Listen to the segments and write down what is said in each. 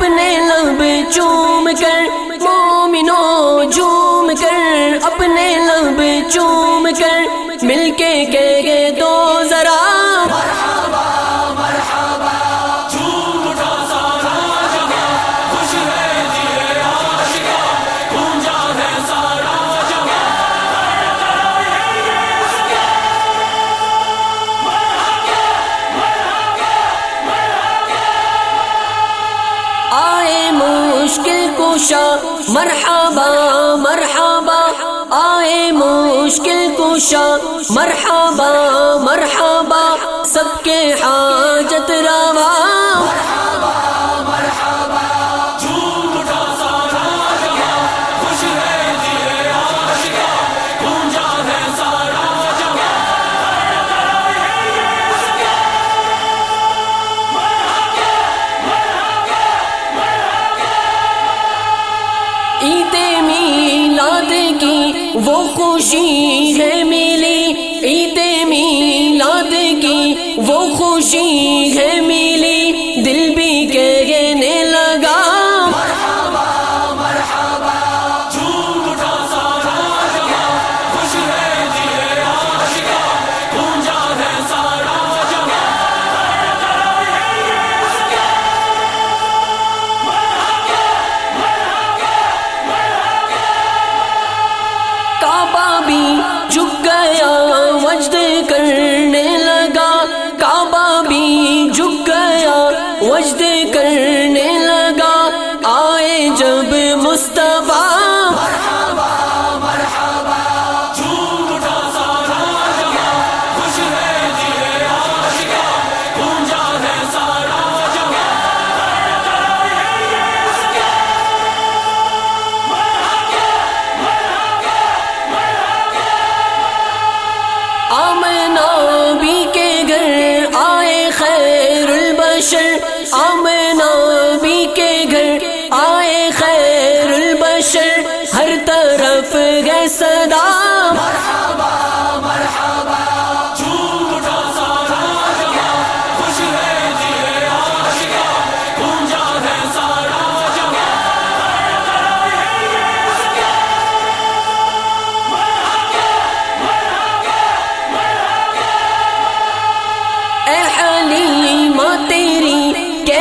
اپنے لب چوم کر مومنو جھوم کر، اپنے لب چوم کر، مل کے کہہ گئے کشا مرحبا مرحبا آئے مشکل کشا مرحبا مرحبا سب کے ہاں۔ وہ خوشی ہے ملی عید میلاد کی وہ خوشی جھک گیا وجد کرنے لگا کعبہ بھی جھک گیا وجد کرنے آمنا بھی کے گھر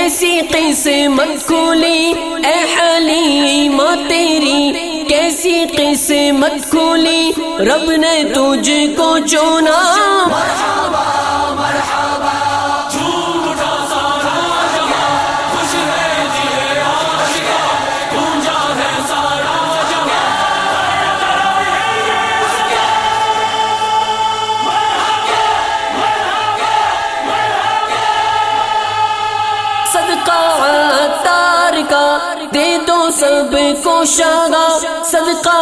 کیسی قسمت کھولی؟ اے حلیمہ تیری کیسی قسمت کھولی؟ رب نے تجھ کو چونا کا دے دو سب کو شگا صدقہ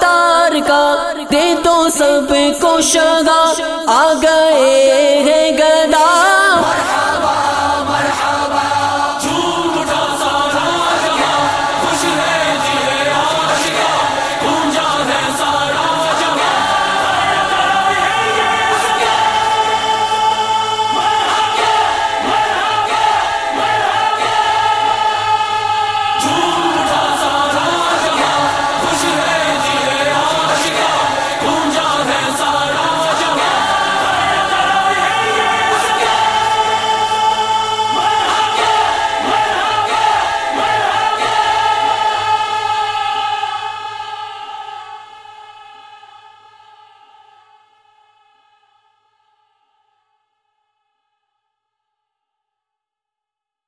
تار کا دے دو سب کو شگا آ گئے ہیں گدا